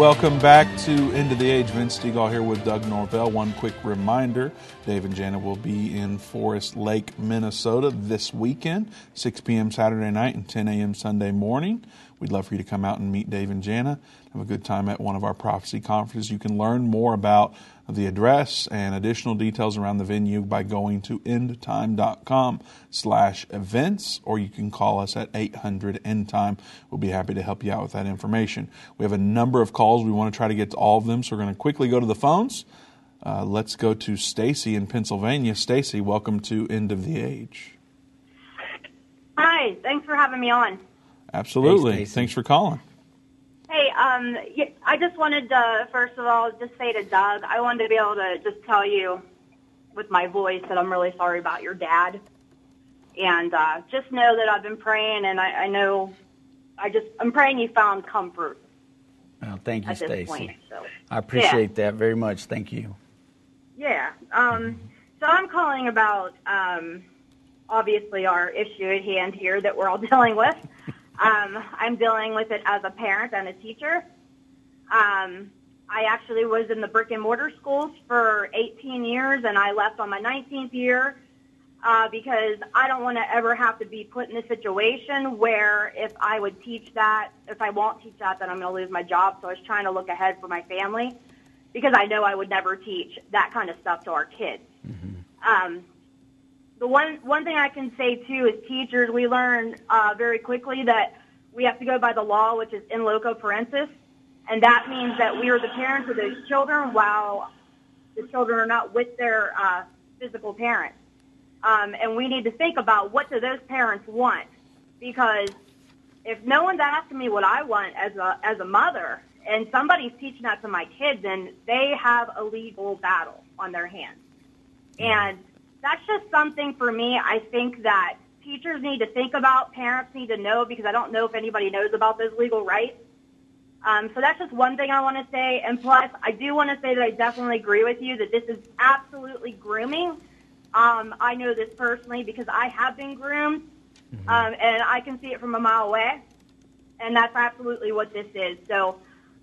S1: Welcome back to End of the Age. Vince Stegall here with Doug Norvell. One quick reminder Dave and Jana will be in Forest Lake, Minnesota this weekend, 6 p.m. Saturday night and 10 a.m. Sunday morning. We'd love for you to come out and meet Dave and Jana. Have a good time at one of our prophecy conferences. You can learn more about the address and additional details around the venue by going to endtime.com slash events, or you can call us at 800 end time. We'll be happy to help you out with that information. We have a number of calls. We want to try to get to all of them, so we're going to quickly go to the phones. Uh, let's go to Stacy in Pennsylvania. Stacy, welcome to End of the Age.
S7: Hi, thanks for having me on.
S1: Absolutely. Hey, Thanks for calling.
S7: Hey, um, I just wanted to, first of all, just say to Doug, I wanted to be able to just tell you with my voice that I'm really sorry about your dad. And uh, just know that I've been praying, and I, I know I just I'm praying you found comfort.
S2: Well, thank you, Stacy.
S7: so.
S2: I appreciate that very much. Thank you.
S7: Yeah. Um, so I'm calling about um, obviously our issue at hand here that we're all [LAUGHS] dealing with. Um, I'm dealing with it as a parent and a teacher. Um, I actually was in the brick and mortar schools for 18 years, and I left on my 19th year uh, because I don't want to ever have to be put in a situation where if I would teach that, if I won't teach that, then I'm going to lose my job. So I was trying to look ahead for my family because I know I would never teach that kind of stuff to our kids. Um, the one one thing I can say too is teachers we learn uh, very quickly that we have to go by the law, which is in loco parentis, and that means that we are the parents of those children while the children are not with their uh, physical parents. Um, and we need to think about what do those parents want, because if no one's asking me what I want as a as a mother, and somebody's teaching that to my kids, then they have a legal battle on their hands. And that's just something for me. I think that teachers need to think about, parents need to know, because I don't know if anybody knows about those legal rights. Um, so that's just one thing I want to say. And plus, I do want to say that I definitely agree with you that this is absolutely grooming. Um, I know this personally because I have been groomed, um, and I can see it from a mile away. And that's absolutely what this is. So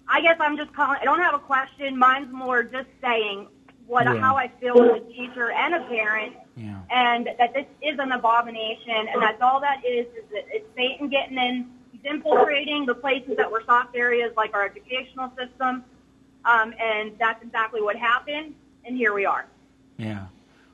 S7: I guess I'm just calling. I don't have a question. Mine's more just saying what
S2: Yeah.
S7: how I feel as a teacher and a parent,
S2: Yeah.
S7: and that this is an abomination, and that's all that is. Is that it's Satan getting in, he's infiltrating the places that were soft areas like our educational system, um, and that's exactly what happened. And here we are.
S2: Yeah.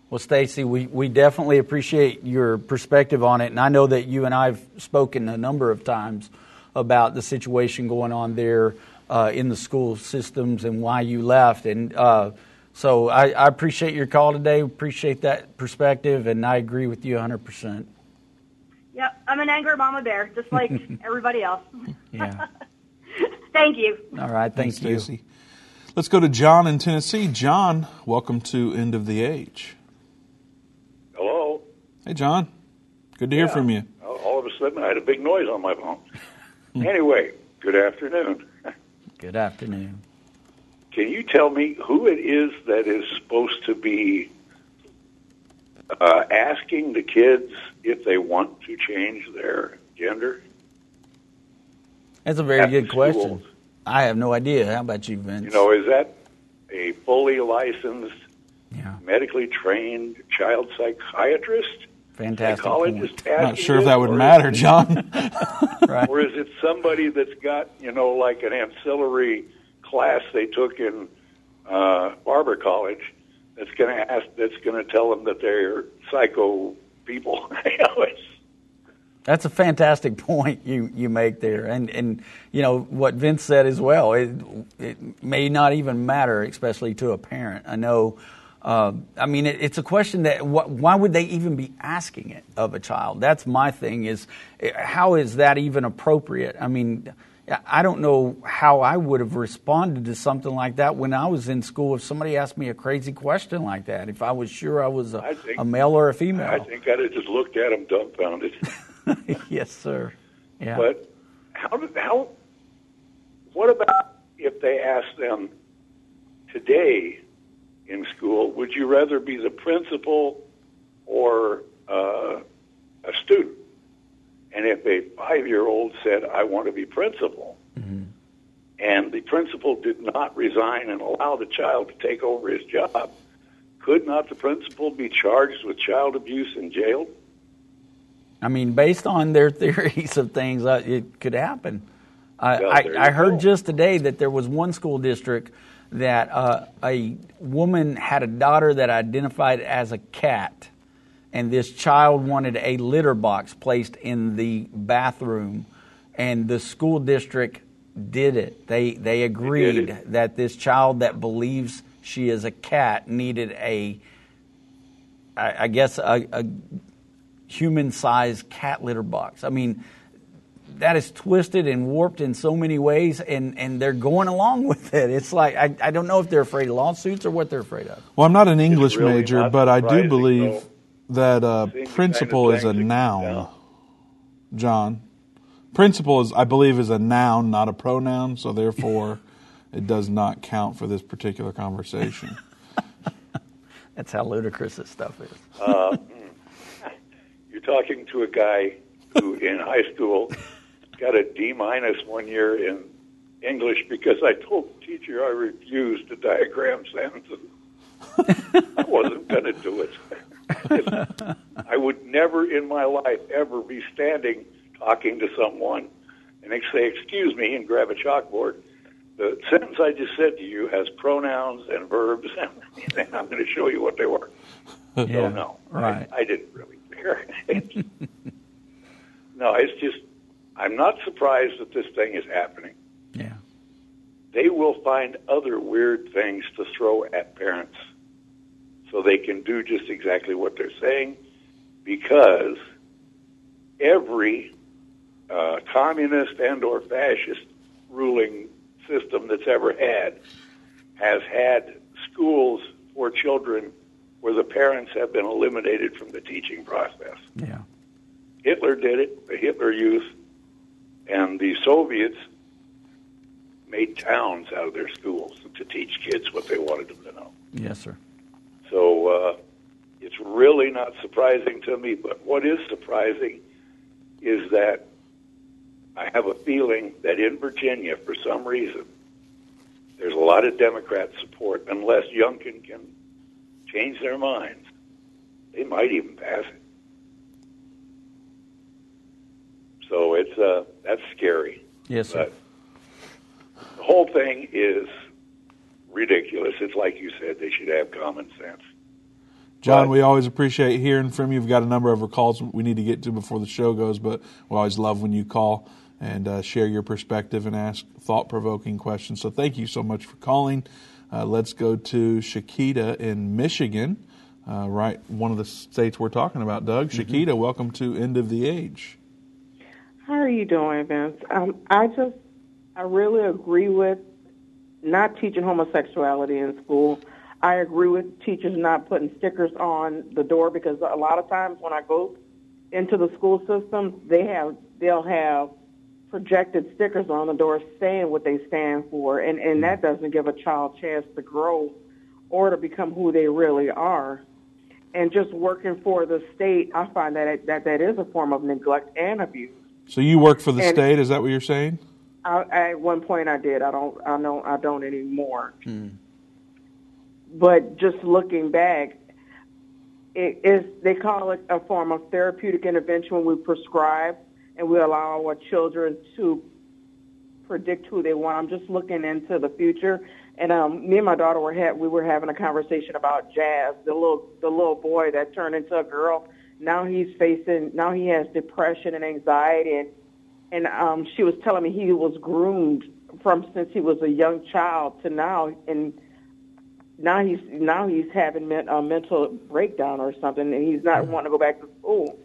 S2: Well, Stacy, we, we definitely appreciate your perspective on it. And I know that you and I have spoken a number of times about the situation going on there uh, in the school systems and why you left. And uh, so I, I appreciate your call today, appreciate that perspective, and I agree with you 100%.
S7: Yep, I'm an angry mama bear, just like [LAUGHS] everybody else.
S2: Yeah. [LAUGHS]
S7: Thank you.
S2: All right. Thank
S1: Thanks,
S2: you.
S1: Stacy. Let's go to John in Tennessee. John, welcome to End of the Age.
S8: Hello.
S1: Hey, John. Good to hear from you.
S8: All all of a sudden, I had a big noise on my phone. [LAUGHS] anyway, good afternoon.
S2: Good afternoon.
S8: Can you tell me who it is that is supposed to be uh, asking the kids if they want to change their gender?
S2: That's a very
S8: At
S2: good question.
S8: schools.
S2: I have no idea. How about you, Vince?
S8: You know, is that a fully licensed,
S2: Yeah.
S8: medically trained child psychiatrist,
S2: Fantastic
S8: psychologist?
S1: Not sure if that would matter, John. [LAUGHS] [LAUGHS]
S2: Right.
S8: or is it somebody that's got you know like an ancillary class they took in uh, Barber College that's going to ask that's going to tell them that they're psycho people? [LAUGHS]
S2: That's a fantastic [LAUGHS] point you, you make there, and and you know what Vince said as well. It it may not even matter, especially to a parent. I know. Uh, I mean, it, it's a question that wh- why would they even be asking it of a child? That's my thing. Is eh, how is that even appropriate? I mean. I don't know how I would have responded to something like that when I was in school. If somebody asked me a crazy question like that, if I was sure I was a,
S8: I think-
S2: a male or a female.
S8: I think I'd have just looked at them dumbfounded. [LAUGHS] [LAUGHS]
S2: yes, sir. Yeah.
S8: But how did how? What about if they asked them today in school? Would you rather be the principal or uh, a student? And if a five-year-old said, "I want to be principal," and the principal did not resign and allow the child to take over his job, could not the principal be charged with child abuse and jailed?
S2: I mean, based on their [LAUGHS] theories of things, uh, it could happen. I,
S8: Well,
S2: I, I heard
S8: go.
S2: just today that there was one school district that uh, a woman had a daughter that identified as a cat, and this child wanted a litter box placed in the bathroom, and the school district did it. They they agreed
S8: it.
S2: that this child that believes she is a cat needed a, I, I guess a, a human-sized cat litter box. I mean, that is twisted and warped in so many ways, and, and they're going along [LAUGHS] with it. It's like I, I don't know if they're afraid of lawsuits or what they're afraid of.
S1: Well, I'm not an English
S8: really
S1: major,
S8: not
S1: but I do
S8: surprising,
S1: believe that uh,
S8: Same kind of
S1: principle is a
S8: things that-
S1: noun. John, principle is, I believe, is a noun, not a pronoun. So therefore, [LAUGHS] it does not count for this particular conversation. [LAUGHS]
S2: That's how ludicrous this stuff is.
S8: Uh, you're talking to a guy who, in high school, got a D minus one year in English because I told the teacher I refused to diagram sentences. [LAUGHS] I wasn't going to do it. [LAUGHS] I would never in my life ever be standing talking to someone and they say, "Excuse me," and grab a chalkboard. The sentence I just said to you has pronouns and verbs, [LAUGHS] and I'm going to show you what they were.
S2: Yeah,
S8: So no,
S2: right.
S8: I, I didn't really care. [LAUGHS] no, it's just I'm not surprised that this thing is happening.
S2: Yeah.
S8: They will find other weird things to throw at parents so they can do just exactly what they're saying because every uh, communist and or fascist ruling system that's ever had has had schools for children where the parents have been eliminated from the teaching process.
S2: Yeah.
S8: Hitler did it, the Hitler Youth, and the Soviets made towns out of their schools to teach kids what they wanted them to know.
S2: Yes, sir.
S8: So uh, it's really not surprising to me. But what is surprising is that I have a feeling that in Virginia, for some reason, there's a lot of Democrat support. Unless Youngkin can change their minds, they might even pass it. So it's uh, that's scary.
S2: Yes, sir.
S8: But the whole thing is ridiculous. It's like you said; they should have common sense.
S1: John, we always appreciate hearing from you. We've got a number of calls we need to get to before the show goes, but we always love when you call and uh, share your perspective and ask thought provoking questions. So thank you so much for calling. Uh, let's go to Shakita in Michigan, uh, right? One of the states we're talking about, Doug. Shakita, welcome to End of the Age.
S9: How are you doing, Vince? Um, I just, I really agree with not teaching homosexuality in school. I agree with teachers not putting stickers on the door because a lot of times when I go into the school system, they have they'll have projected stickers on the door saying what they stand for, and and that mm-hmm. doesn't give a child a chance to grow or to become who they really are. And just working for the state, I find that that that is a form of neglect and abuse.
S1: So you work for the
S9: And-
S1: state? Is that what you're saying?
S9: I, at one point I did. I don't. I know. I don't anymore. But just looking back, it is. They call it a form of therapeutic intervention when we prescribe and we allow our children to predict who they want. I'm just looking into the future. And um, me and my daughter were ha- we were having a conversation about Jazz, the little the little boy that turned into a girl. Now he's facing. Now he has depression and anxiety and and um, she was telling me he was groomed from since he was a young child to now, and now he's now he's having men, a mental breakdown or something, and he's not wanting to go back to school.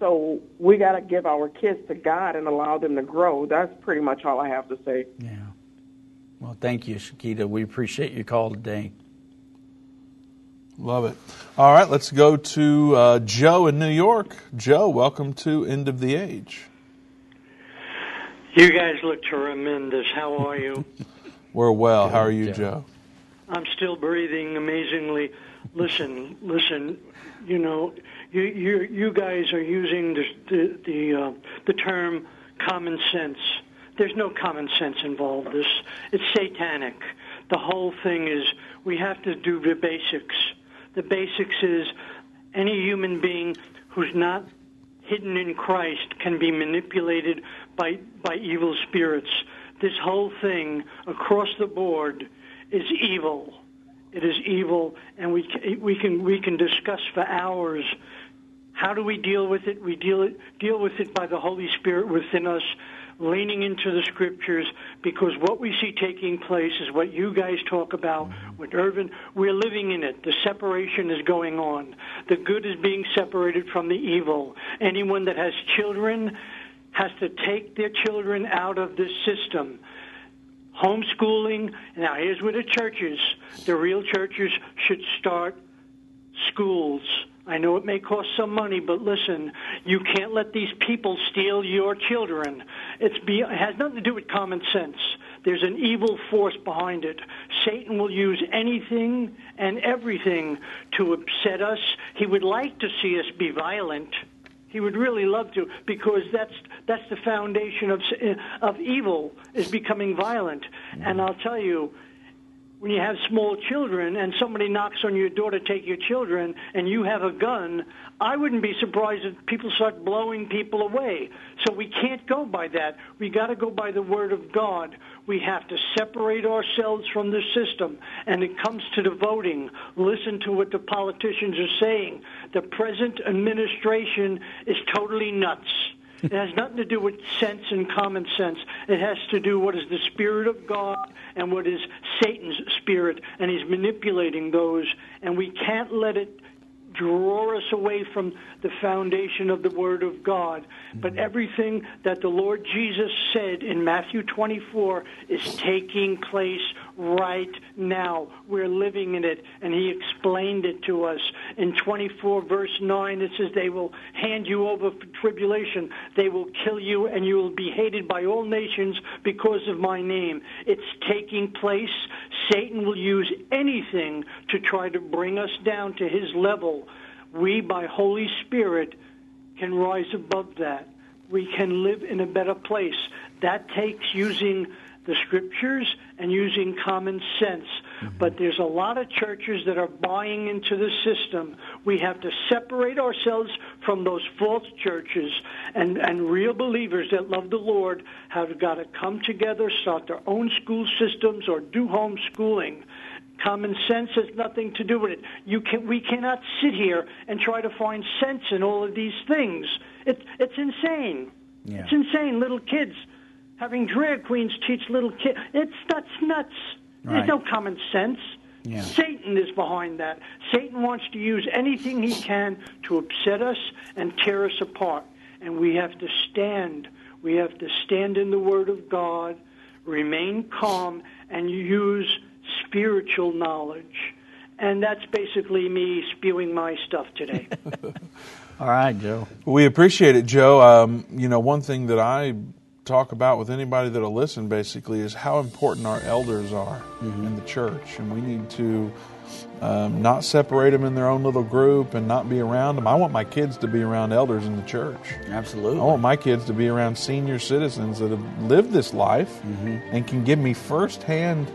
S9: So we got to give our kids to God and allow them to grow. That's pretty much all I have to say.
S2: Yeah. Well, thank you, Shakita. We appreciate your call today.
S1: Love it. All right, let's go to uh, Joe in New York. Joe, welcome to End of the Age.
S10: You guys look tremendous. How are you? [LAUGHS]
S1: We're well. How are you, Joe?
S10: I'm still breathing amazingly. Listen, listen. You know, you you you guys are using the the the, uh, the term common sense. There's no common sense involved. This it's satanic. The whole thing is we have to do the basics. The basics is any human being who's not hidden in Christ can be manipulated by by evil spirits. This whole thing across the board is evil. It is evil, and we we can we can discuss for hours. How do we deal with it? We deal it deal with it by the Holy Spirit within us, leaning into the Scriptures, because what we see taking place is what you guys talk about with Irvin. We're living in it. The separation is going on. The good is being separated from the evil. Anyone that has children has to take their children out of this system. Homeschooling, now here's where the churches, the real churches, should start schools. I know it may cost some money, but listen, you can't let these people steal your children. It's be, it has nothing to do with common sense. There's an evil force behind it. Satan will use anything and everything to upset us. He would like to see us be violent. He would really love to because that's that's the foundation of of evil is becoming violent. And I'll tell you, when you have small children and somebody knocks on your door to take your children and you have a gun, I wouldn't be surprised if people start blowing people away. So we can't go by that. We got to go by the word of God. We have to separate ourselves from the system. And it comes to the voting. Listen to what the politicians are saying. The present administration is totally nuts. It has nothing to do with sense and common sense. It has to do what is the spirit of God and what is Satan's spirit, and he's manipulating those, and we can't let it draw us away from the foundation of the Word of God. But mm-hmm. everything that the Lord Jesus said in Matthew 24 is taking place right now. We're living in it, and He explained it to us. In 24, verse 9, it says, They will hand you over for tribulation, they will kill you, and you will be hated by all nations because of my name. It's taking place. Satan will use anything to try to bring us down to his level we, by Holy Spirit, can rise above that. We can live in a better place. That takes using the scriptures and using common sense. Mm-hmm. But there's a lot of churches that are buying into the system. We have to separate ourselves from those false churches and, and real believers that love the Lord have got to come together, start their own school systems or do homeschooling Common sense has nothing to do with it. You can, we cannot sit here and try to find sense in all of these things. It, it's insane.
S2: Yeah.
S10: It's insane. Little kids having drag queens teach little kids. It's that's nuts.
S2: Right.
S10: There's no common sense.
S2: Yeah.
S10: Satan is behind that. Satan wants to use anything he can to upset us and tear us apart. And we have to stand. We have to stand in the Word of God, remain calm, and use spiritual knowledge. And that's basically me spewing my stuff today. [LAUGHS]
S2: All right, Joe.
S1: We appreciate it, Joe. Um, you know, one thing that I talk about with anybody that'll listen basically is how important our elders are mm-hmm. in the church. And we need to um, not separate them in their own little group and not be around them. I want my kids to be around elders in the church.
S2: Absolutely.
S1: I want my kids to be around senior citizens that have lived this life
S2: mm-hmm.
S1: and can give me firsthand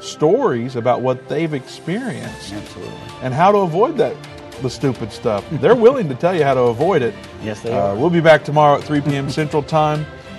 S1: stories about what they've experienced.
S2: Absolutely.
S1: And how to avoid that the stupid stuff. They're willing to tell you how to avoid it. [LAUGHS]
S2: Yes, they
S1: uh,
S2: are.
S1: We'll be back tomorrow at 3 p.m. Central Time.